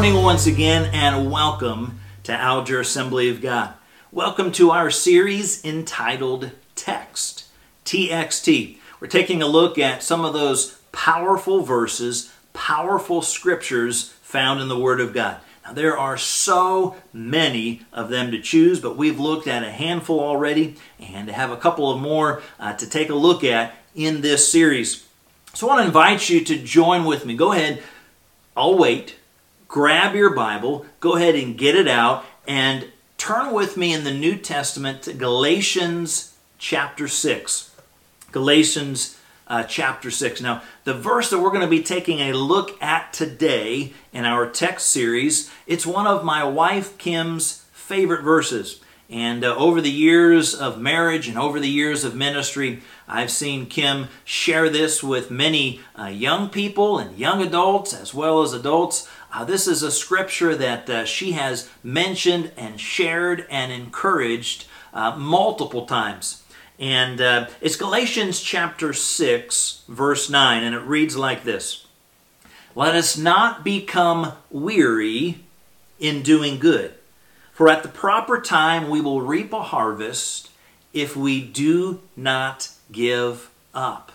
morning once again, and welcome to Alger Assembly of God. Welcome to our series entitled Text, TXT. We're taking a look at some of those powerful verses, powerful scriptures found in the Word of God. Now, there are so many of them to choose, but we've looked at a handful already and have a couple of more uh, to take a look at in this series. So I want to invite you to join with me. Go ahead, I'll wait grab your Bible, go ahead and get it out, and turn with me in the New Testament to Galatians chapter 6. Galatians uh, chapter 6. Now, the verse that we're going to be taking a look at today in our text series, it's one of my wife Kim's favorite verses. And uh, over the years of marriage and over the years of ministry, I've seen Kim share this with many uh, young people and young adults as well as adults. Uh, this is a scripture that uh, she has mentioned and shared and encouraged uh, multiple times. And uh, it's Galatians chapter 6, verse 9, and it reads like this Let us not become weary in doing good, for at the proper time we will reap a harvest if we do not give up.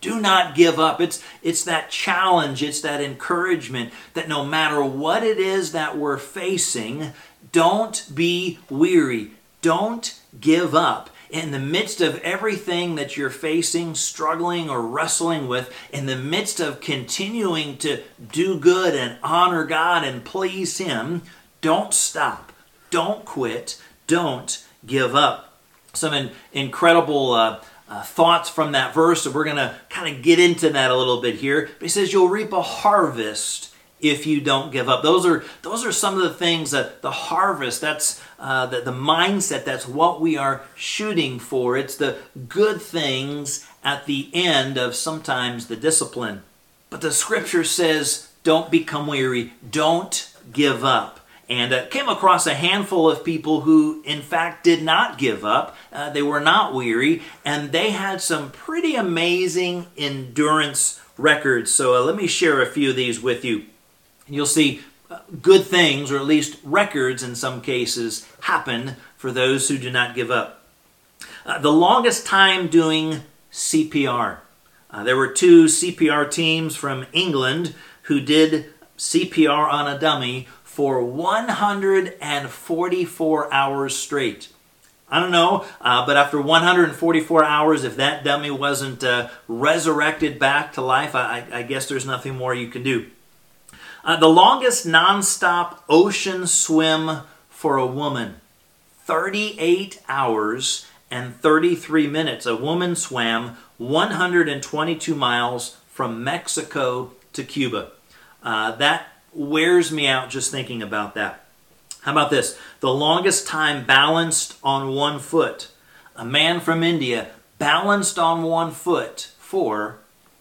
Do not give up. It's, it's that challenge, it's that encouragement that no matter what it is that we're facing, don't be weary. Don't give up. In the midst of everything that you're facing, struggling, or wrestling with, in the midst of continuing to do good and honor God and please Him, don't stop. Don't quit. Don't give up. Some in, incredible uh, uh, thoughts from that verse, and we're going to kind of get into that a little bit here. But he says, You'll reap a harvest if you don't give up. Those are those are some of the things that the harvest. That's uh, the, the mindset. That's what we are shooting for. It's the good things at the end of sometimes the discipline. But the scripture says, "Don't become weary. Don't give up." And uh, came across a handful of people who, in fact, did not give up. Uh, they were not weary, and they had some pretty amazing endurance records. So uh, let me share a few of these with you. You'll see uh, good things, or at least records in some cases, happen for those who do not give up. Uh, the longest time doing CPR. Uh, there were two CPR teams from England who did CPR on a dummy for 144 hours straight. I don't know, uh, but after 144 hours, if that dummy wasn't uh, resurrected back to life, I, I, guess there's nothing more you can do. Uh, the longest nonstop ocean swim for a woman 38 hours and 33 minutes. A woman swam 122 miles from Mexico to Cuba. Uh, that wears me out just thinking about that. How about this? The longest time balanced on one foot. A man from India balanced on one foot for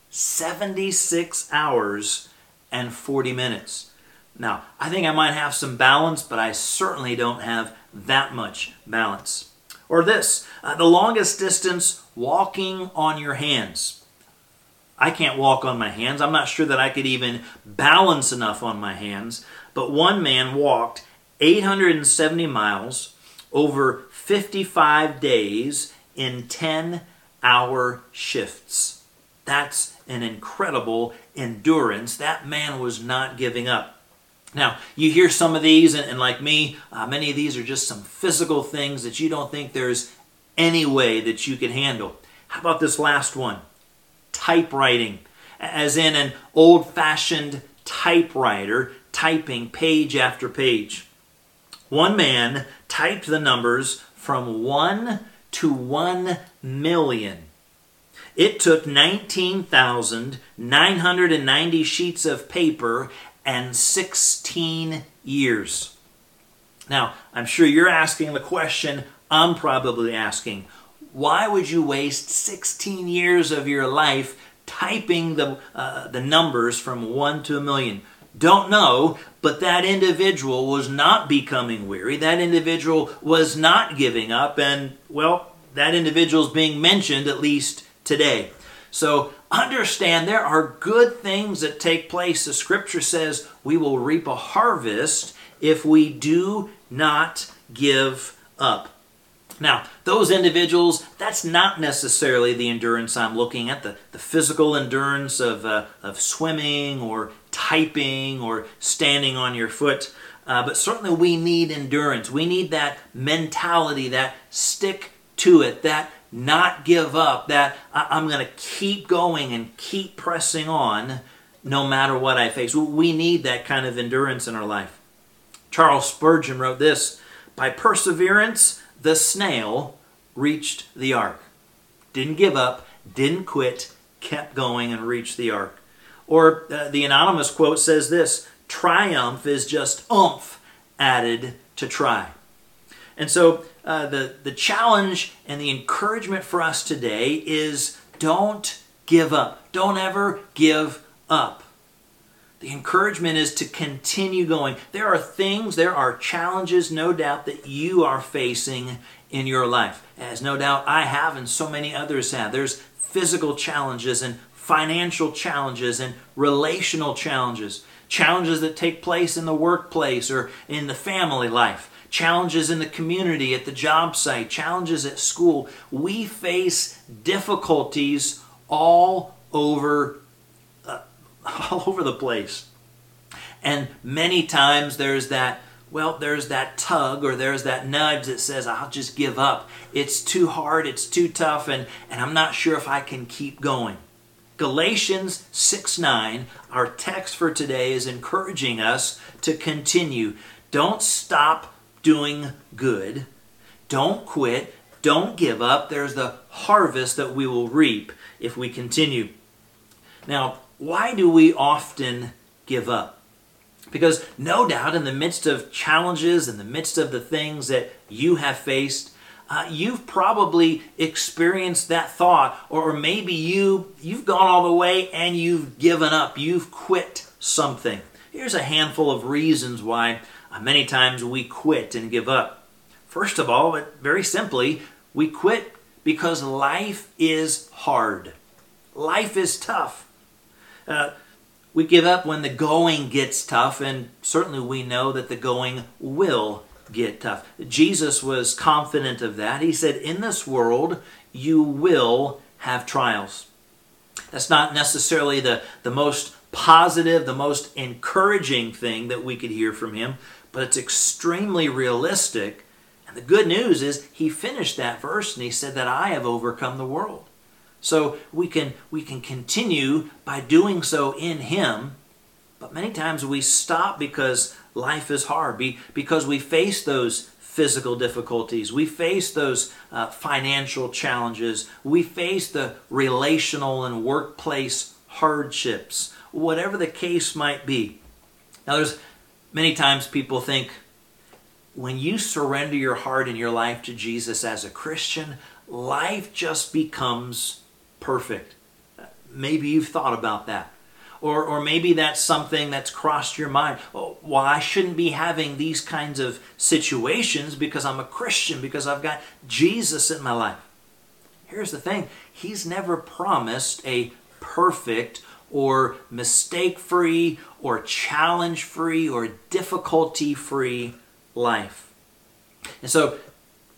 76 hours and 40 minutes. Now, I think I might have some balance, but I certainly don't have that much balance. Or this, uh, the longest distance walking on your hands. I can't walk on my hands. I'm not sure that I could even balance enough on my hands. But one man walked 870 miles over 55 days in 10 hour shifts. That's an incredible endurance. That man was not giving up. Now, you hear some of these, and, and like me, uh, many of these are just some physical things that you don't think there's any way that you can handle. How about this last one? Typewriting, as in an old fashioned typewriter typing page after page. One man typed the numbers from 1 to 1 million. It took 19,990 sheets of paper and 16 years. Now, I'm sure you're asking the question I'm probably asking why would you waste 16 years of your life typing the, uh, the numbers from 1 to a million? Don't know, but that individual was not becoming weary. That individual was not giving up, and well, that individual is being mentioned at least today. So understand there are good things that take place. The scripture says we will reap a harvest if we do not give up. Now, those individuals, that's not necessarily the endurance I'm looking at, the, the physical endurance of, uh, of swimming or typing or standing on your foot. Uh, but certainly we need endurance. We need that mentality, that stick to it, that not give up, that I'm going to keep going and keep pressing on no matter what I face. We need that kind of endurance in our life. Charles Spurgeon wrote this By perseverance, the snail reached the ark. Didn't give up, didn't quit, kept going and reached the ark. Or uh, the anonymous quote says this Triumph is just oomph added to try. And so uh, the, the challenge and the encouragement for us today is don't give up. Don't ever give up. The encouragement is to continue going. There are things, there are challenges, no doubt, that you are facing in your life. As no doubt I have and so many others have. There's physical challenges and financial challenges and relational challenges, challenges that take place in the workplace or in the family life, challenges in the community, at the job site, challenges at school. We face difficulties all over all over the place. And many times there's that, well, there's that tug or there's that nudge that says, I'll just give up. It's too hard, it's too tough, and, and I'm not sure if I can keep going. Galatians 6 9, our text for today, is encouraging us to continue. Don't stop doing good. Don't quit. Don't give up. There's the harvest that we will reap if we continue. Now, why do we often give up? Because no doubt, in the midst of challenges, in the midst of the things that you have faced, uh, you've probably experienced that thought, or maybe you you've gone all the way and you've given up. You've quit something. Here's a handful of reasons why uh, many times we quit and give up. First of all, but very simply, we quit because life is hard. Life is tough. Uh, we give up when the going gets tough, and certainly we know that the going will get tough. Jesus was confident of that. He said, In this world, you will have trials. That's not necessarily the, the most positive, the most encouraging thing that we could hear from him, but it's extremely realistic. And the good news is he finished that verse and he said that I have overcome the world. So we can we can continue by doing so in him, but many times we stop because life is hard, because we face those physical difficulties, we face those uh, financial challenges, we face the relational and workplace hardships, whatever the case might be. Now, there's many times people think when you surrender your heart and your life to Jesus as a Christian, life just becomes perfect. Maybe you've thought about that. Or, or maybe that's something that's crossed your mind. Oh, well, I shouldn't be having these kinds of situations because I'm a Christian, because I've got Jesus in my life. Here's the thing He's never promised a perfect or mistake free or challenge free or difficulty free life. And so,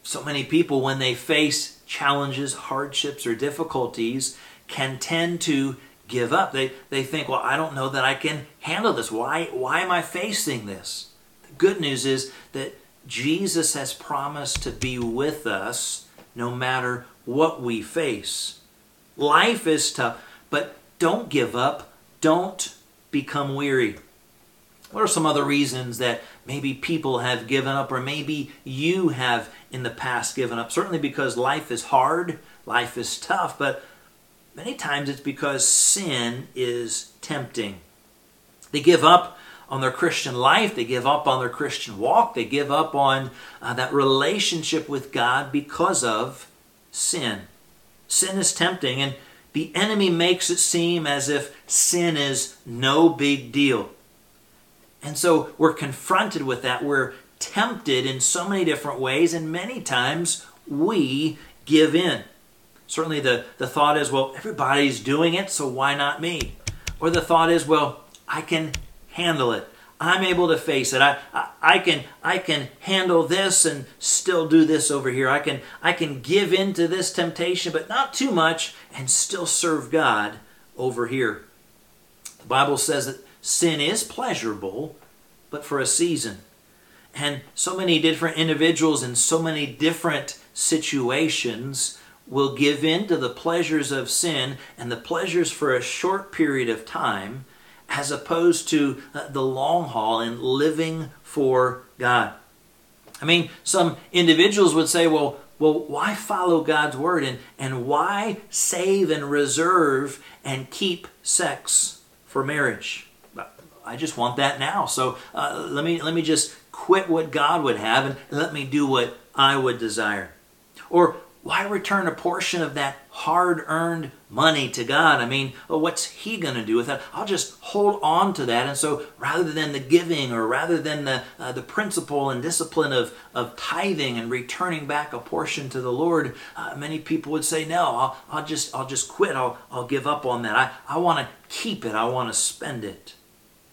so many people, when they face challenges, hardships, or difficulties can tend to give up. They, they think, well, I don't know that I can handle this. Why, why am I facing this? The good news is that Jesus has promised to be with us no matter what we face. Life is tough, but don't give up. Don't become weary. What are some other reasons that maybe people have given up, or maybe you have in the past given up? Certainly because life is hard, life is tough, but many times it's because sin is tempting. They give up on their Christian life, they give up on their Christian walk, they give up on uh, that relationship with God because of sin. Sin is tempting, and the enemy makes it seem as if sin is no big deal. And so we're confronted with that. We're tempted in so many different ways, and many times we give in. Certainly the, the thought is, well, everybody's doing it, so why not me? Or the thought is, well, I can handle it. I'm able to face it. I, I, I, can I can handle this and still do this over here. I can I can give in to this temptation, but not too much, and still serve God over here. The Bible says that sin is pleasurable, but for a season. And so many different individuals in so many different situations will give in to the pleasures of sin and the pleasures for a short period of time as opposed to uh, the long haul in living for God. I mean, some individuals would say, well, well, why follow God's word and, and why save and reserve and keep sex for marriage? I just want that now. So uh, let me let me just quit what God would have and let me do what I would desire. Or why return a portion of that hard earned money to God? I mean, what's He going to do with that? I'll just hold on to that. And so rather than the giving or rather than the, uh, the principle and discipline of, of tithing and returning back a portion to the Lord, uh, many people would say, no, I'll, I'll, just, I'll just quit. I'll, I'll give up on that. I, I want to keep it. I want to spend it.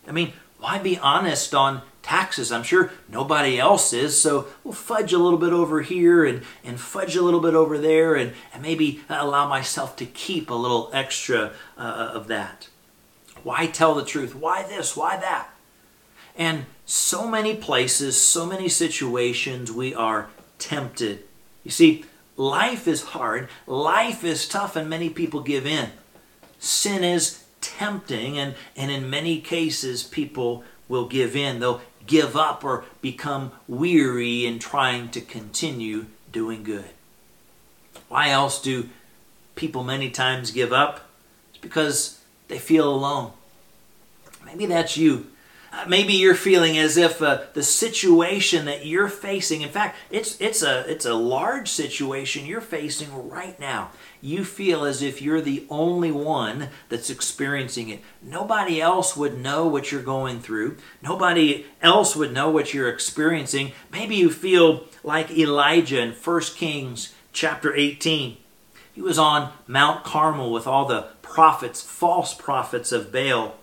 I mean, why be honest on taxes. I'm sure nobody else is, so we'll fudge a little bit over here and, and fudge a little bit over there and, and maybe allow myself to keep a little extra uh, of that. Why tell the truth? Why this? Why that? And so many places, so many situations, we are tempted. You see, life is hard, life is tough, and many people give in. Sin is tempting, and, and in many cases, people will give in. They'll give up or become weary in trying to continue doing good. Why else do people many times give up? It's because they feel alone. Maybe that's you. Uh, maybe you're feeling as if uh, the situation that you're facing, in fact, it's, it's, a, it's a large situation you're facing right now. You feel as if you're the only one that's experiencing it. Nobody else would know what you're going through. Nobody else would know what you're experiencing. Maybe you feel like Elijah in 1 Kings chapter 18. He was on Mount Carmel with all the prophets, false prophets of Baal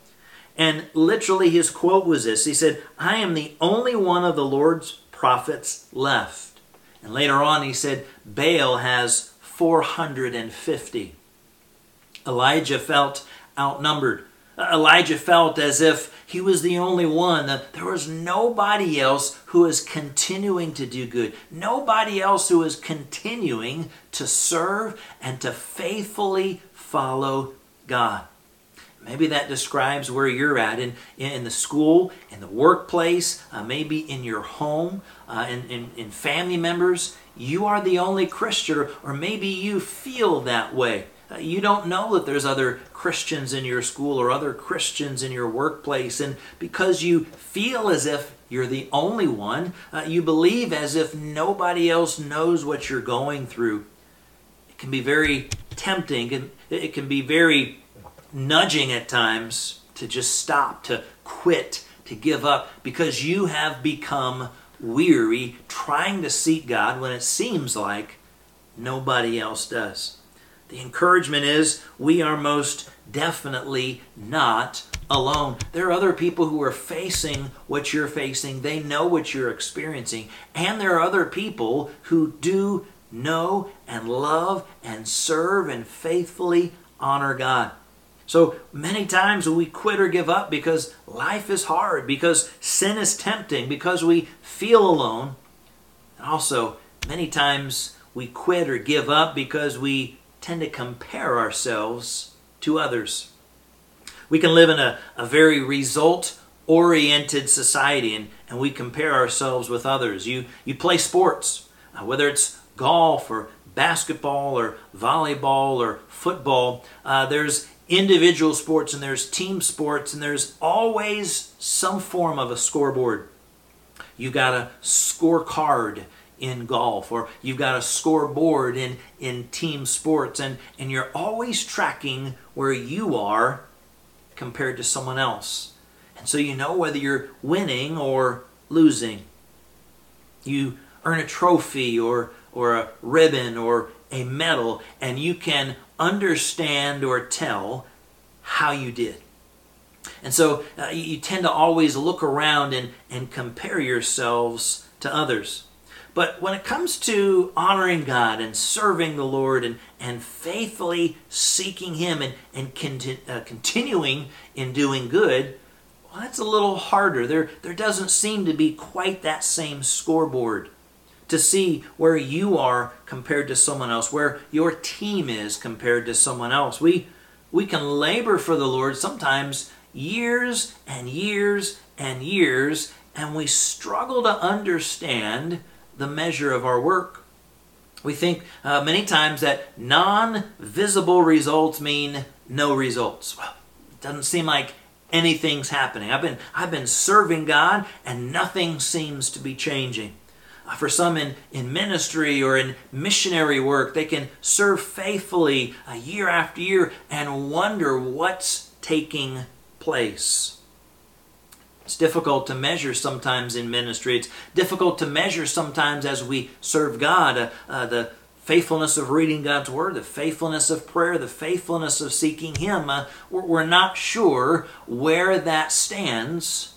and literally, his quote was this He said, I am the only one of the Lord's prophets left. And later on, he said, Baal has 450. Elijah felt outnumbered. Elijah felt as if he was the only one, that there was nobody else who was continuing to do good, nobody else who was continuing to serve and to faithfully follow God. Maybe that describes where you're at in, in the school, in the workplace, uh, maybe in your home, uh, in, in, in family members. You are the only Christian, or maybe you feel that way. Uh, you don't know that there's other Christians in your school or other Christians in your workplace, and because you feel as if you're the only one, uh, you believe as if nobody else knows what you're going through. It can be very tempting, and it can be very nudging at times to just stop, to quit, to give up, because you have become weary trying to seek God when it seems like nobody else does. The encouragement is we are most definitely not alone. There are other people who are facing what you're facing, they know what you're experiencing, and there are other people who do know and love and serve and faithfully honor God. So many times we quit or give up because life is hard, because sin is tempting, because we feel alone. And also, many times we quit or give up because we tend to compare ourselves to others. We can live in a, a very result oriented society and, and we compare ourselves with others. You, you play sports, uh, whether it's golf or basketball or volleyball or football, uh, there's individual sports and there's team sports and there's always some form of a scoreboard. You got a scorecard in golf or you've got a scoreboard in, in team sports and, and you're always tracking where you are compared to someone else. And so you know whether you're winning or losing. You earn a trophy or, or a ribbon or a medal and you can understand or tell how you did. And so uh, you tend to always look around and, and compare yourselves to others. But when it comes to honoring God and serving the Lord and, and faithfully seeking Him and, and conti- uh, continuing in doing good, well, that's a little harder. There, there doesn't seem to be quite that same scoreboard to see where you are compared to someone else, where your team is compared to someone else. We, we can labor for the Lord sometimes years and years and years, and we struggle to understand the measure of our work. We think uh, many times that non visible results mean no results. Well, it doesn't seem like anything's happening. I've been, I've been serving God and nothing seems to be changing. Uh, for some in, in ministry or in missionary work, they can serve faithfully uh, year after year and wonder what's taking place. It's difficult to measure sometimes in ministry. It's difficult to measure sometimes as we serve God. Uh, uh, the faithfulness of reading God's Word, the faithfulness of prayer, the faithfulness of seeking Him. Uh, we're, we're not sure where that stands.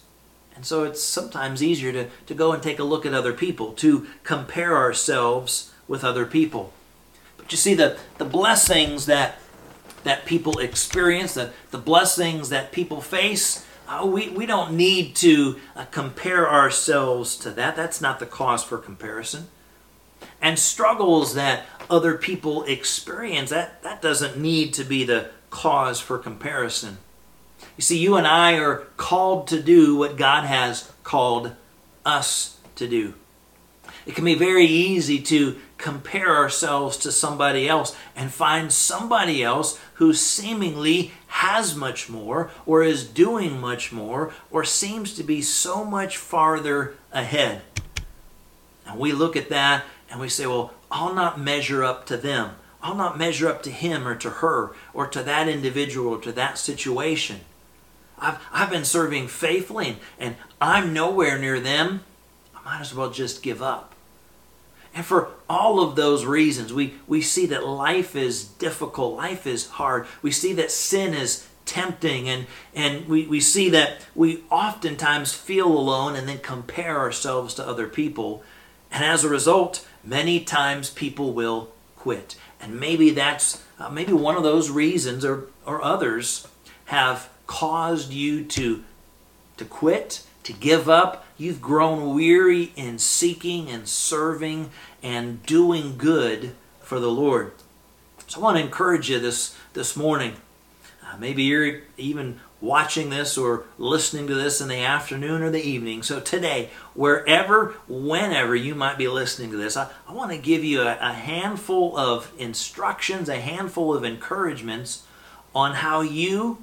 And so it's sometimes easier to, to go and take a look at other people, to compare ourselves with other people. But you see, the, the blessings that, that people experience, the, the blessings that people face, uh, we, we don't need to uh, compare ourselves to that. That's not the cause for comparison. And struggles that other people experience, that, that doesn't need to be the cause for comparison. You see, you and I are called to do what God has called us to do. It can be very easy to compare ourselves to somebody else and find somebody else who seemingly has much more or is doing much more or seems to be so much farther ahead. And we look at that and we say, well, I'll not measure up to them. I'll not measure up to him or to her or to that individual or to that situation. I've, I've been serving faithfully and, and I'm nowhere near them. I might as well just give up. And for all of those reasons, we, we see that life is difficult, life is hard. We see that sin is tempting, and, and we, we see that we oftentimes feel alone and then compare ourselves to other people. And as a result, many times people will quit. And maybe that's uh, maybe one of those reasons or, or others have caused you to, to quit, to give up. You've grown weary in seeking and serving and doing good for the Lord. So I want to encourage you this, this morning. Uh, maybe you're even watching this or listening to this in the afternoon or the evening. So today, wherever, whenever you might be listening to this, I, I want to give you a, a handful of instructions, a handful of encouragements on how you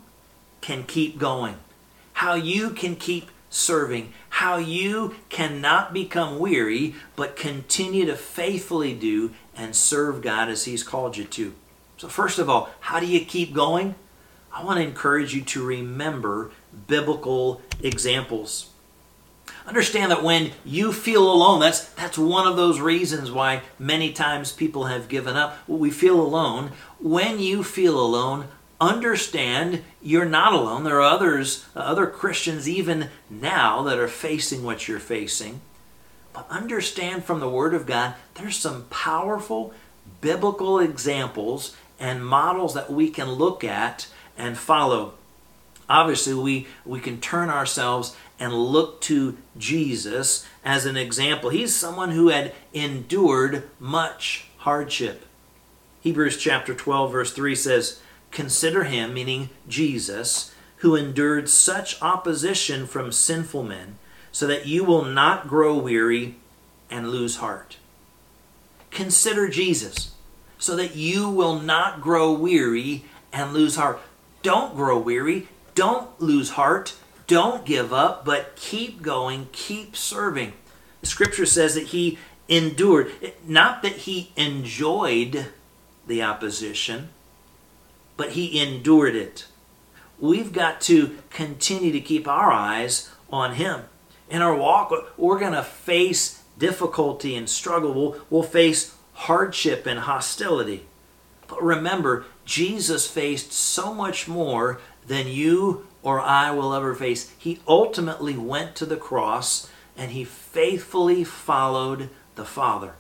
can keep going, how you can keep serving, how you cannot become weary, but continue to faithfully do and serve God as He's called you to. So, first of all, how do you keep going? I want to encourage you to remember biblical examples. Understand that when you feel alone, that's, that's one of those reasons why many times people have given up. We feel alone. When you feel alone, understand you're not alone. There are others, uh, other Christians even now that are facing what you're facing. But understand from the Word of God, there's some powerful biblical examples and models that we can look at and follow. Obviously, we, we can turn ourselves and look to Jesus as an example. He's someone who had endured much hardship. Hebrews chapter 12, verse 3 says, Consider him, meaning Jesus, who endured such opposition from sinful men, so that you will not grow weary and lose heart. Consider Jesus, so that you will not grow weary and lose heart. Don't grow weary, don't lose heart, don't give up, but keep going, keep serving. The scripture says that he endured, not that he enjoyed the opposition, but he endured it. We've got to continue to keep our eyes on him. In our walk, we're going to face difficulty and struggle. We'll, we'll face hardship and hostility. But remember, Jesus faced so much more than you or I will ever face. He ultimately went to the cross and he faithfully followed the Father.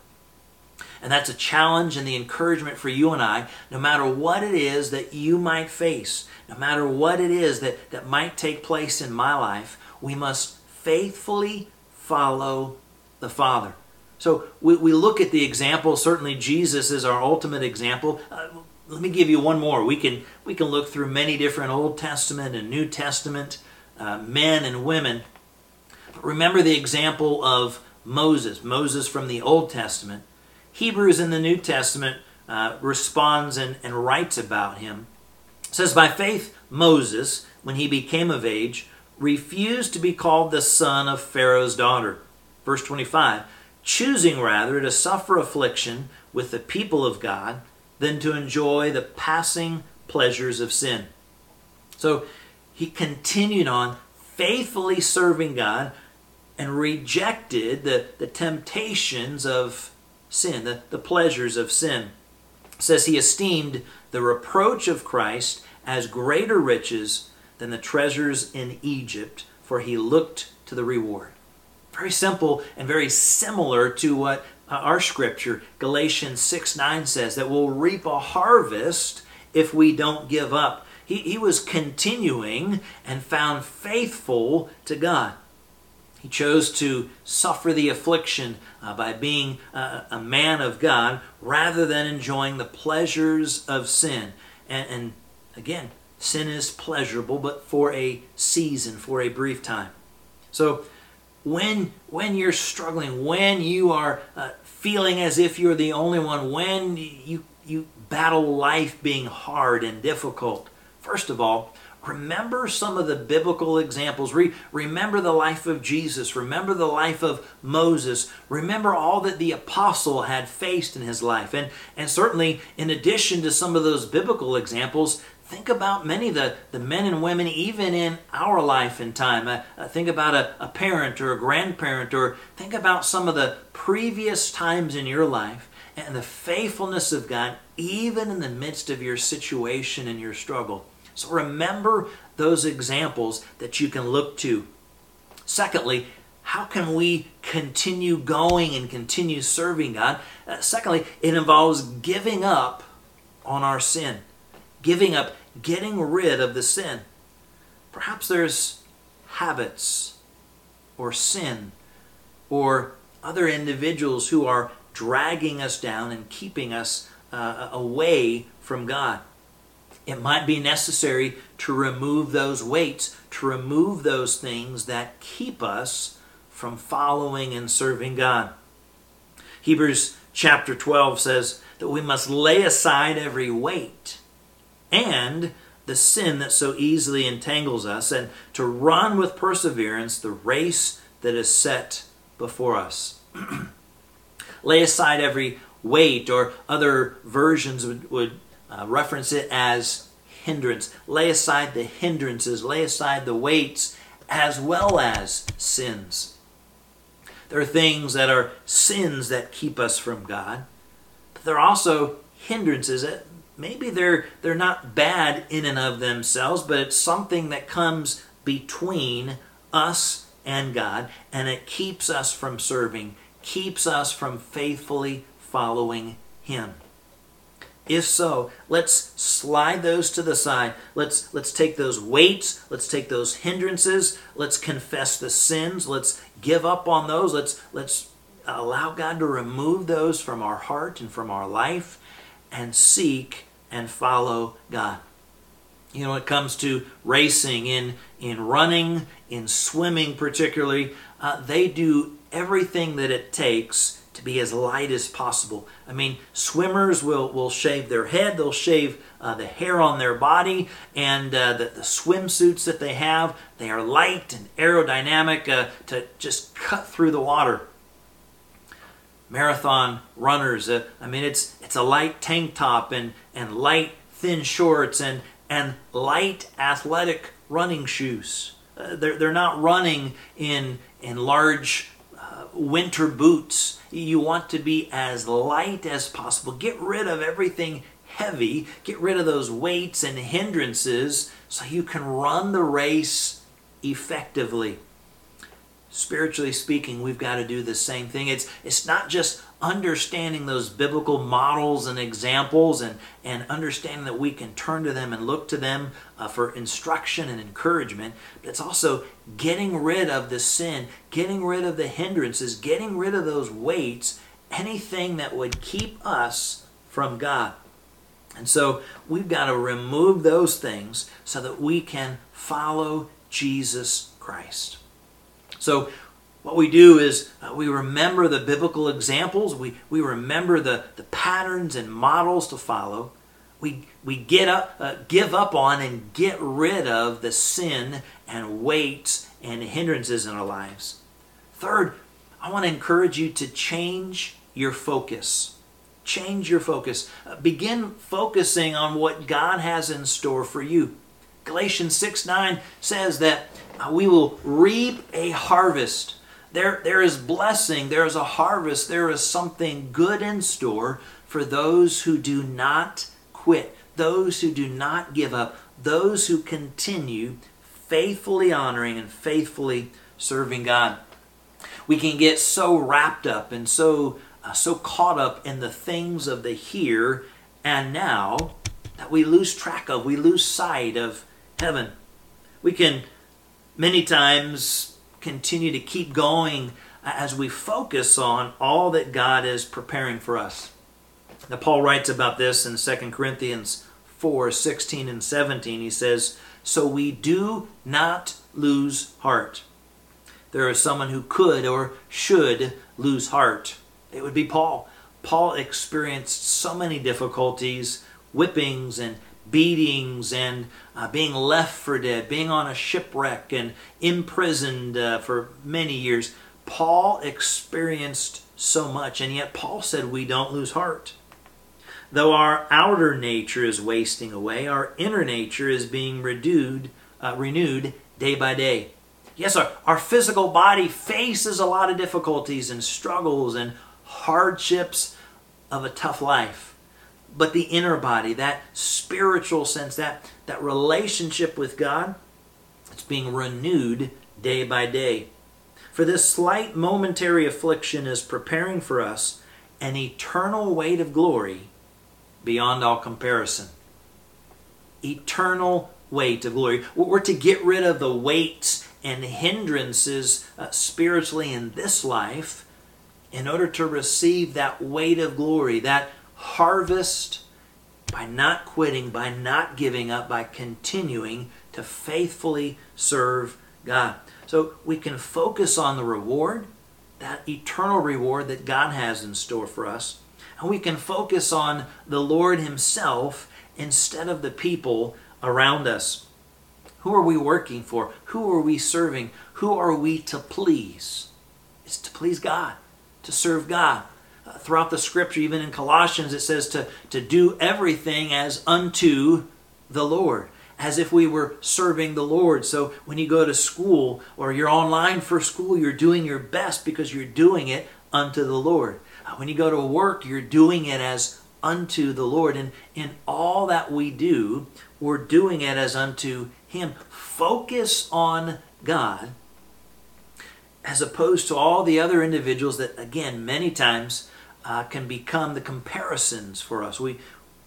And that's a challenge and the encouragement for you and I, no matter what it is that you might face, no matter what it is that, that might take place in my life, we must faithfully follow the Father. So we, we look at the example, certainly Jesus is our ultimate example. Uh, let me give you one more. We can, we can look through many different Old Testament and New Testament uh, men and women. But remember the example of Moses, Moses from the Old Testament. Hebrews in the New Testament uh, responds and, and writes about him. It says, By faith, Moses, when he became of age, refused to be called the son of Pharaoh's daughter. Verse 25, choosing rather to suffer affliction with the people of God than to enjoy the passing pleasures of sin. So he continued on faithfully serving God and rejected the, the temptations of sin, the, the pleasures of sin. It says he esteemed the reproach of Christ as greater riches than the treasures in Egypt, for he looked to the reward. Very simple and very similar to what uh, our scripture, Galatians 6 9 says, that we'll reap a harvest if we don't give up. He, he was continuing and found faithful to God. He chose to suffer the affliction uh, by being uh, a man of God rather than enjoying the pleasures of sin. And, and again, sin is pleasurable, but for a season, for a brief time. So, when when you're struggling, when you are uh, feeling as if you're the only one, when you you battle life being hard and difficult, first of all, remember some of the biblical examples. Re- remember the life of Jesus. Remember the life of Moses. Remember all that the apostle had faced in his life. And, and certainly, in addition to some of those biblical examples, think about many of the, the men and women, even in our life and time. Uh, uh, think about a, a parent or a grandparent, or think about some of the previous times in your life and the faithfulness of God, even in the midst of your situation and your struggle. So remember those examples that you can look to. Secondly, how can we continue going and continue serving God? Uh, secondly, it involves giving up on our sin, giving up, getting rid of the sin. Perhaps there's habits or sin or other individuals who are dragging us down and keeping us uh, away from God it might be necessary to remove those weights, to remove those things that keep us from following and serving God. Hebrews chapter 12 says that we must lay aside every weight and the sin that so easily entangles us and to run with perseverance the race that is set before us. lay aside every weight, or other versions would, would uh, reference it as hindrance. Lay aside the hindrances, lay aside the weights, as well as sins. There are things that are sins that keep us from God, but there are also hindrances that maybe they're they're not bad in and of themselves, but it's something that comes between us and God, and it keeps us from serving, keeps us from faithfully following Him. If so, let's slide those to the side. Let's let's take those weights, let's take those hindrances, let's confess the sins, let's give up on those. Let's let's allow God to remove those from our heart and from our life and seek and follow God. You know, it comes to racing, in in running, in swimming particularly, uh, they do everything that it takes to be as light as possible. I mean, swimmers will, will shave their head, they'll shave uh, the hair on their body, and uh, the, the swimsuits that they have, they are light and aerodynamic uh, to just cut through the water. Marathon runners, uh, I mean, it's, it's a light tank top and, and light thin shorts and, and light athletic running shoes. Uh, they're, they're not running in, in large winter boots. You want to be as light as possible. Get rid of everything heavy. Get rid of those weights and hindrances so you can run the race effectively. Spiritually speaking, we've got to do the same thing. It's, it's not just understanding those biblical models and examples and, and understanding that we can turn to them and look to them uh, for instruction and encouragement, but it's also getting rid of the sin, getting rid of the hindrances, getting rid of those weights, anything that would keep us from God. And so we've got to remove those things so that we can follow Jesus Christ. So what we do is uh, we remember the biblical examples, we, we remember the, the patterns and models to follow. We, we get up, uh, give up on and get rid of the sin and weights and hindrances in our lives. Third, I want to encourage you to change your focus. Change your focus. Uh, begin focusing on what God has in store for you. Galatians 6 9 says that uh, we will reap a harvest. There, there is blessing, there is a harvest, there is something good in store for those who do not quit, those who do not give up, those who continue faithfully honoring and faithfully serving God. We can get so wrapped up and so uh, so caught up in the things of the here and now that we lose track of, we lose sight of heaven. We can many times continue to keep going as we focus on all that God is preparing for us. Now, Paul writes about this in 2 Corinthians 4 16 and 17. He says, So we do not lose heart. There is someone who could or should lose heart. It would be Paul. Paul experienced so many difficulties, whippings, and beatings and uh, being left for dead, being on a shipwreck and imprisoned uh, for many years. Paul experienced so much, and yet Paul said we don't lose heart. Though our outer nature is wasting away, our inner nature is being renewed, uh, renewed day by day. Yes, our, our physical body faces a lot of difficulties and struggles and hardships of a tough life but the inner body, that spiritual sense, that, that relationship with God, it's being renewed day by day. For this slight momentary affliction is preparing for us an eternal weight of glory beyond all comparison. Eternal weight of glory. We're to get rid of the weights and hindrances uh, spiritually in this life in order to receive that weight of glory, that harvest by not quitting, by not giving up, by continuing to faithfully serve God. So we can focus on the reward, that eternal reward that God has in store for us, and we can focus on the Lord Himself instead of the people around us. Who are we working for? Who are we serving? Who are we to please? It's to please God, to serve God throughout the scripture, even in Colossians, it says to, to do everything as unto the Lord, as if we were serving the Lord. So when you go to school or you're online for school, you're doing your best because you're doing it unto the Lord. Uh, when you go to work, you're doing it as unto the Lord. And in all that we do, we're doing it as unto Him. Focus on God as opposed to all the other individuals that, again, many times uh, can become the comparisons for us. We,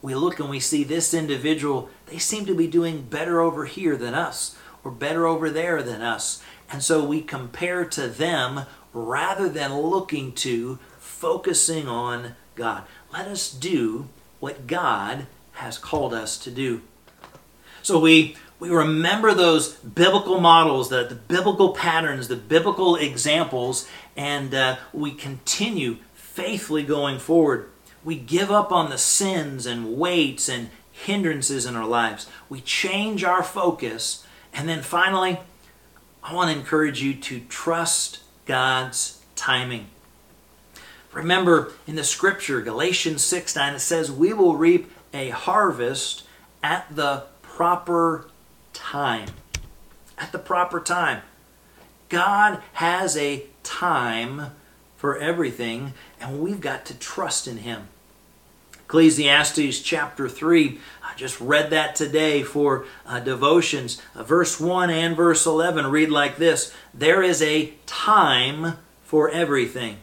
we look and we see this individual, they seem to be doing better over here than us, or better over there than us. And so we compare to them rather than looking to, focusing on God. Let us do what God has called us to do. So we we remember those biblical models, the, the biblical patterns, the biblical examples, and uh, we continue faithfully going forward. We give up on the sins and weights and hindrances in our lives. We change our focus. And then finally, I want to encourage you to trust God's timing. Remember in the scripture, Galatians 6 9, it says, We will reap a harvest at the proper time. At the proper time. God has a time for everything, and we've got to trust in Him. Ecclesiastes chapter 3, I just read that today for uh, devotions. Uh, verse 1 and verse 11 read like this There is a time for everything.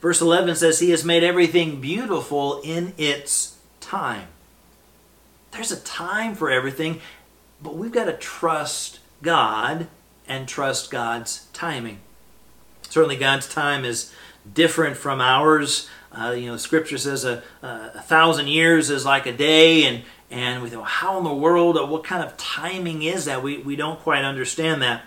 Verse 11 says, He has made everything beautiful in its time. There's a time for everything, but we've got to trust God and trust God's timing. Certainly, God's time is different from ours. Uh, you know, Scripture says a, a, thousand years is like a day, and and we thought, how in the world, uh, what kind of timing is that? We we don't quite understand that.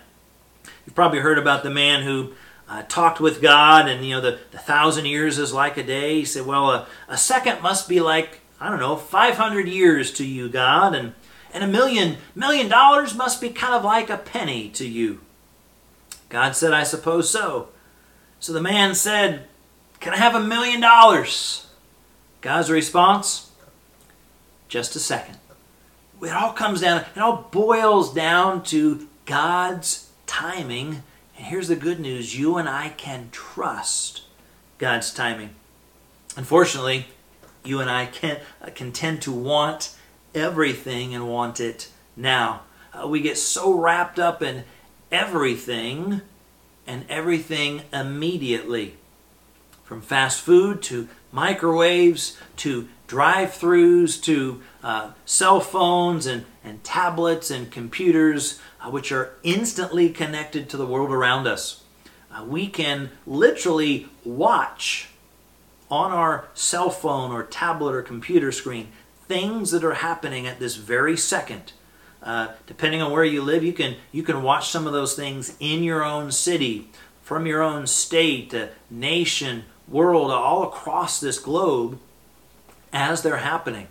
You've probably heard about the man who uh, talked with God, and you know, the, the thousand years is like a day. He said, well, a, a second must be like I don't know, 500 years to you, God, and and a million million dollars must be kind of like a penny to you. God said, I suppose so. So the man said, Can I have a million dollars? God's response, Just a second. It all comes down, it all boils down to God's timing. And here's the good news you and I can trust God's timing. Unfortunately, you and I can, uh, can tend to want everything and want it now. Uh, we get so wrapped up in everything and everything immediately. From fast food to microwaves to drive throughs to uh, cell phones and, and tablets and computers, uh, which are instantly connected to the world around us. Uh, we can literally watch on our cell phone or tablet or computer screen things that are happening at this very second uh, depending on where you live, you can you can watch some of those things in your own city, from your own state, uh, nation, world, all across this globe, as they're happening.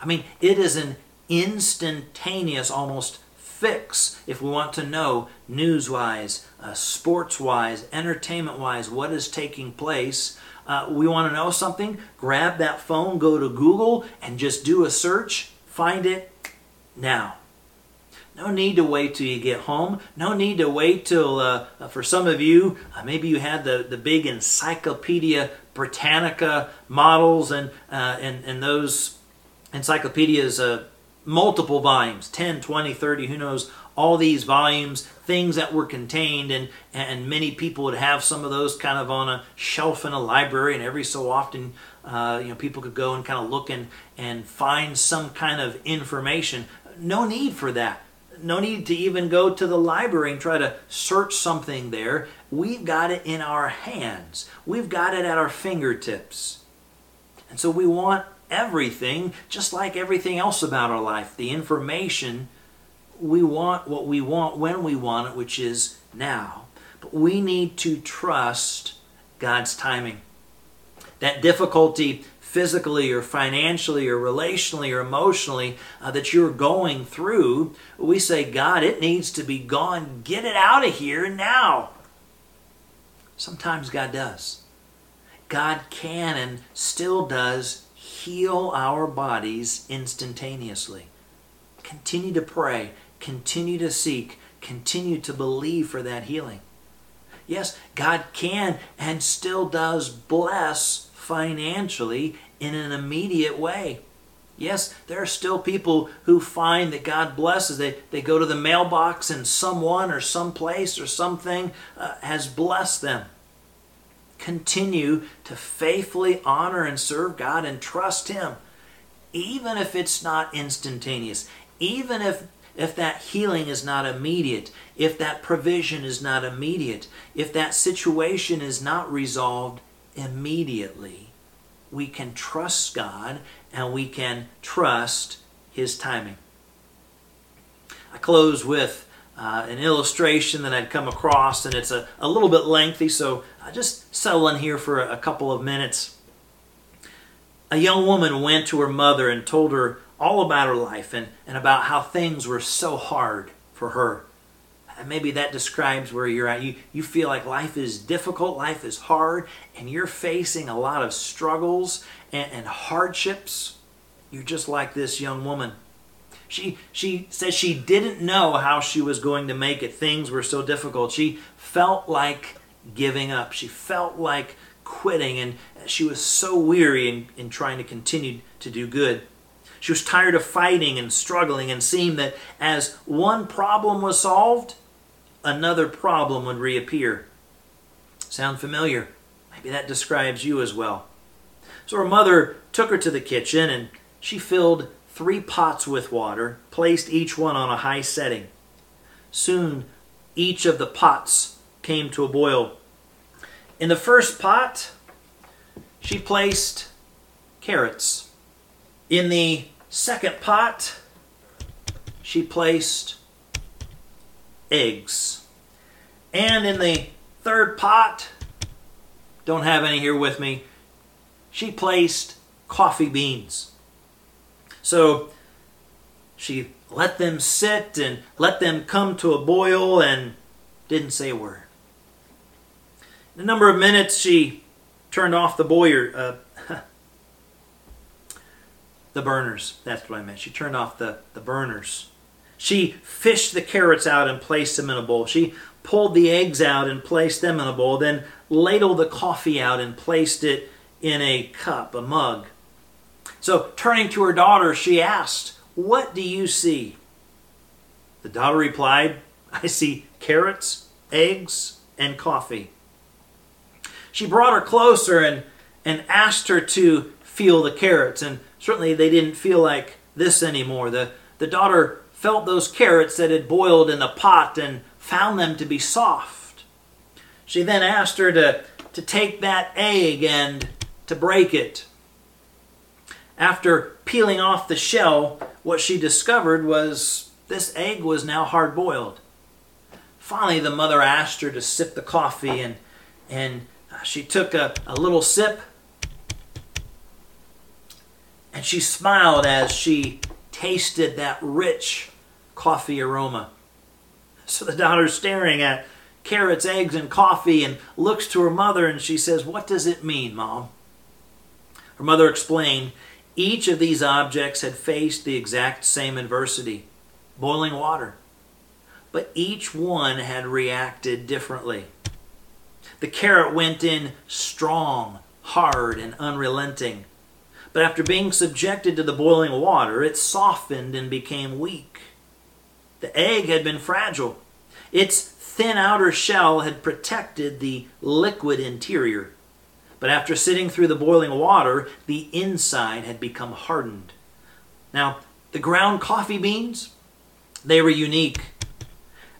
I mean, it is an instantaneous, almost fix if we want to know news-wise, uh, sports-wise, entertainment-wise, what is taking place. Uh, we want to know something, grab that phone, go to Google, and just do a search, find it now. No need to wait till you get home. No need to wait till, uh, uh, for some of you, uh, maybe you had the, the big Encyclopedia Britannica models and, uh, and, and those encyclopedias, uh, multiple volumes 10, 20, 30, who knows, all these volumes, things that were contained, and, and many people would have some of those kind of on a shelf in a library, and every so often, uh, you know, people could go and kind of look and, and find some kind of information. No need for that no need to even go to the library and try to search something there. We've got it in our hands, we've got it at our fingertips. And so we want everything, just like everything else about our life, the information. We want what we want when we want it, which is now. But we need to trust God's timing. That difficulty physically or financially or relationally or emotionally uh, that you're going through, we say, God, it needs to be gone. Get it out of here now. Sometimes God does. God can and still does heal our bodies instantaneously. Continue to pray, continue to seek, continue to believe for that healing. Yes, God can and still does bless financially in an immediate way. Yes, there are still people who find that God blesses. They, they go to the mailbox and someone or some place or something uh, has blessed them. Continue to faithfully honor and serve God and trust Him, even if it's not instantaneous, even if, if that healing is not immediate, if that provision is not immediate, if that situation is not resolved immediately. We can trust God and we can trust His timing. I close with uh, an illustration that I'd come across, and it's a, a little bit lengthy, so I just settle in here for a, a couple of minutes. A young woman went to her mother and told her all about her life and, and about how things were so hard for her maybe that describes where you're at. You, you feel like life is difficult, life is hard, and you're facing a lot of struggles and, and hardships. You're just like this young woman. She, she says she didn't know how she was going to make it. Things were so difficult. She felt like giving up. She felt like quitting, and she was so weary in, in trying to continue to do good. She was tired of fighting and struggling and seeing that as one problem was solved, another problem would reappear. Sound familiar? Maybe that describes you as well. So her mother took her to the kitchen and she filled three pots with water, placed each one on a high setting. Soon each of the pots came to a boil. In the first pot, she placed carrots. In the second pot, she placed eggs. And in the third pot, don't have any here with me, she placed coffee beans. So she let them sit and let them come to a boil and didn't say a word. In a number of minutes, she turned off the boiler, uh, the burners. That's what I meant. She turned off the, the burners. She fished the carrots out and placed them in a bowl. She pulled the eggs out and placed them in a bowl, then ladled the coffee out and placed it in a cup, a mug. So, turning to her daughter, she asked, What do you see? The daughter replied, I see carrots, eggs, and coffee. She brought her closer and, and asked her to feel the carrots, and certainly they didn't feel like this anymore. The, the daughter felt those carrots that had boiled in the pot and found them to be soft. She then asked her to, to take that egg and to break it. After peeling off the shell, what she discovered was this egg was now hard boiled. Finally, the mother asked her to sip the coffee, and, and uh, she took a, a little sip and she smiled as she tasted that rich coffee aroma. So the daughter's staring at carrots, eggs, and coffee and looks to her mother and she says, What does it mean, Mom? Her mother explained each of these objects had faced the exact same adversity boiling water. But each one had reacted differently. The carrot went in strong, hard, and unrelenting. But after being subjected to the boiling water, it softened and became weak. The egg had been fragile. Its thin outer shell had protected the liquid interior. But after sitting through the boiling water, the inside had become hardened. Now, the ground coffee beans, they were unique.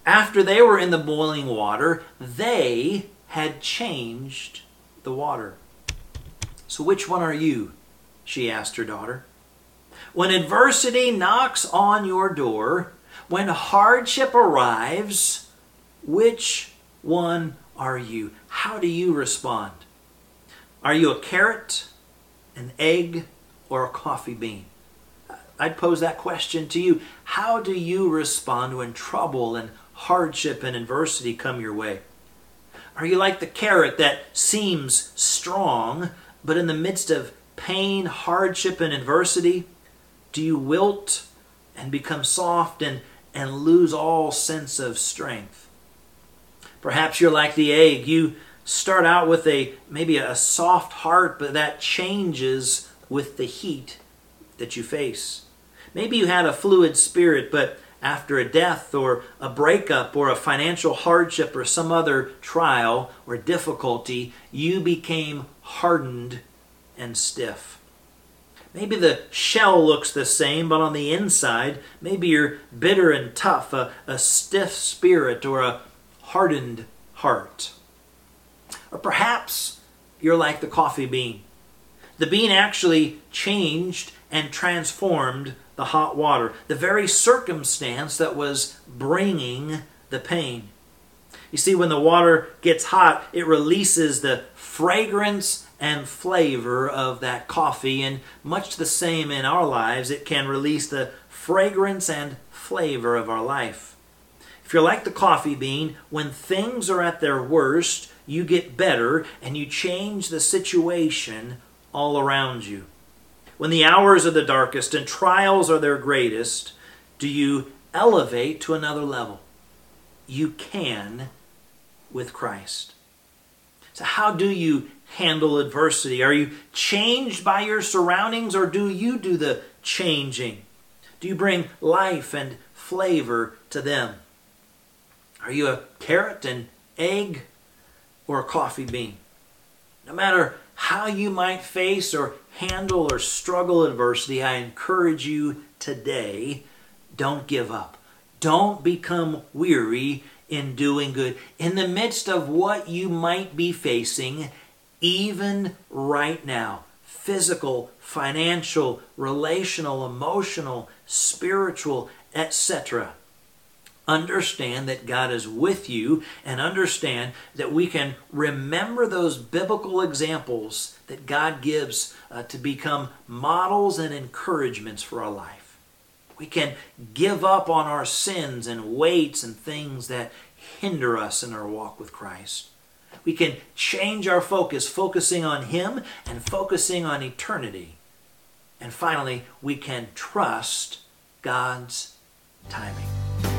After they were in the boiling water, they had changed the water. So, which one are you? she asked her daughter. When adversity knocks on your door, when hardship arrives, which one are you? How do you respond? Are you a carrot, an egg, or a coffee bean? I'd pose that question to you. How do you respond when trouble and hardship and adversity come your way? Are you like the carrot that seems strong, but in the midst of pain, hardship, and adversity, do you wilt and become soft and, and lose all sense of strength? Perhaps you're like the egg. You start out with a maybe a soft heart, but that changes with the heat that you face. Maybe you had a fluid spirit, but after a death or a breakup or a financial hardship or some other trial or difficulty, you became hardened and stiff. Maybe the shell looks the same, but on the inside, maybe you're bitter and tough, a, a stiff spirit or a hardened heart. Or perhaps you're like the coffee bean. The bean actually changed and transformed the hot water, the very circumstance that was bringing the pain. You see, when the water gets hot, it releases the fragrance and flavor of that coffee, and much the same in our lives, it can release the fragrance and flavor of our life. If you're like the coffee bean, when things are at their worst, you get better and you change the situation all around you. When the hours are the darkest and trials are their greatest, do you elevate to another level? You can with Christ. So, how do you handle adversity? Are you changed by your surroundings or do you do the changing? Do you bring life and flavor to them? Are you a carrot and egg or a coffee bean? No matter how you might face or handle or struggle adversity, I encourage you today don't give up. Don't become weary in doing good. In the midst of what you might be facing, even right now physical, financial, relational, emotional, spiritual, etc. Understand that God is with you and understand that we can remember those biblical examples that God gives uh, to become models and encouragements for our life. We can give up on our sins and weights and things that hinder us in our walk with Christ. We can change our focus, focusing on Him and focusing on eternity. And finally, we can trust God's timing.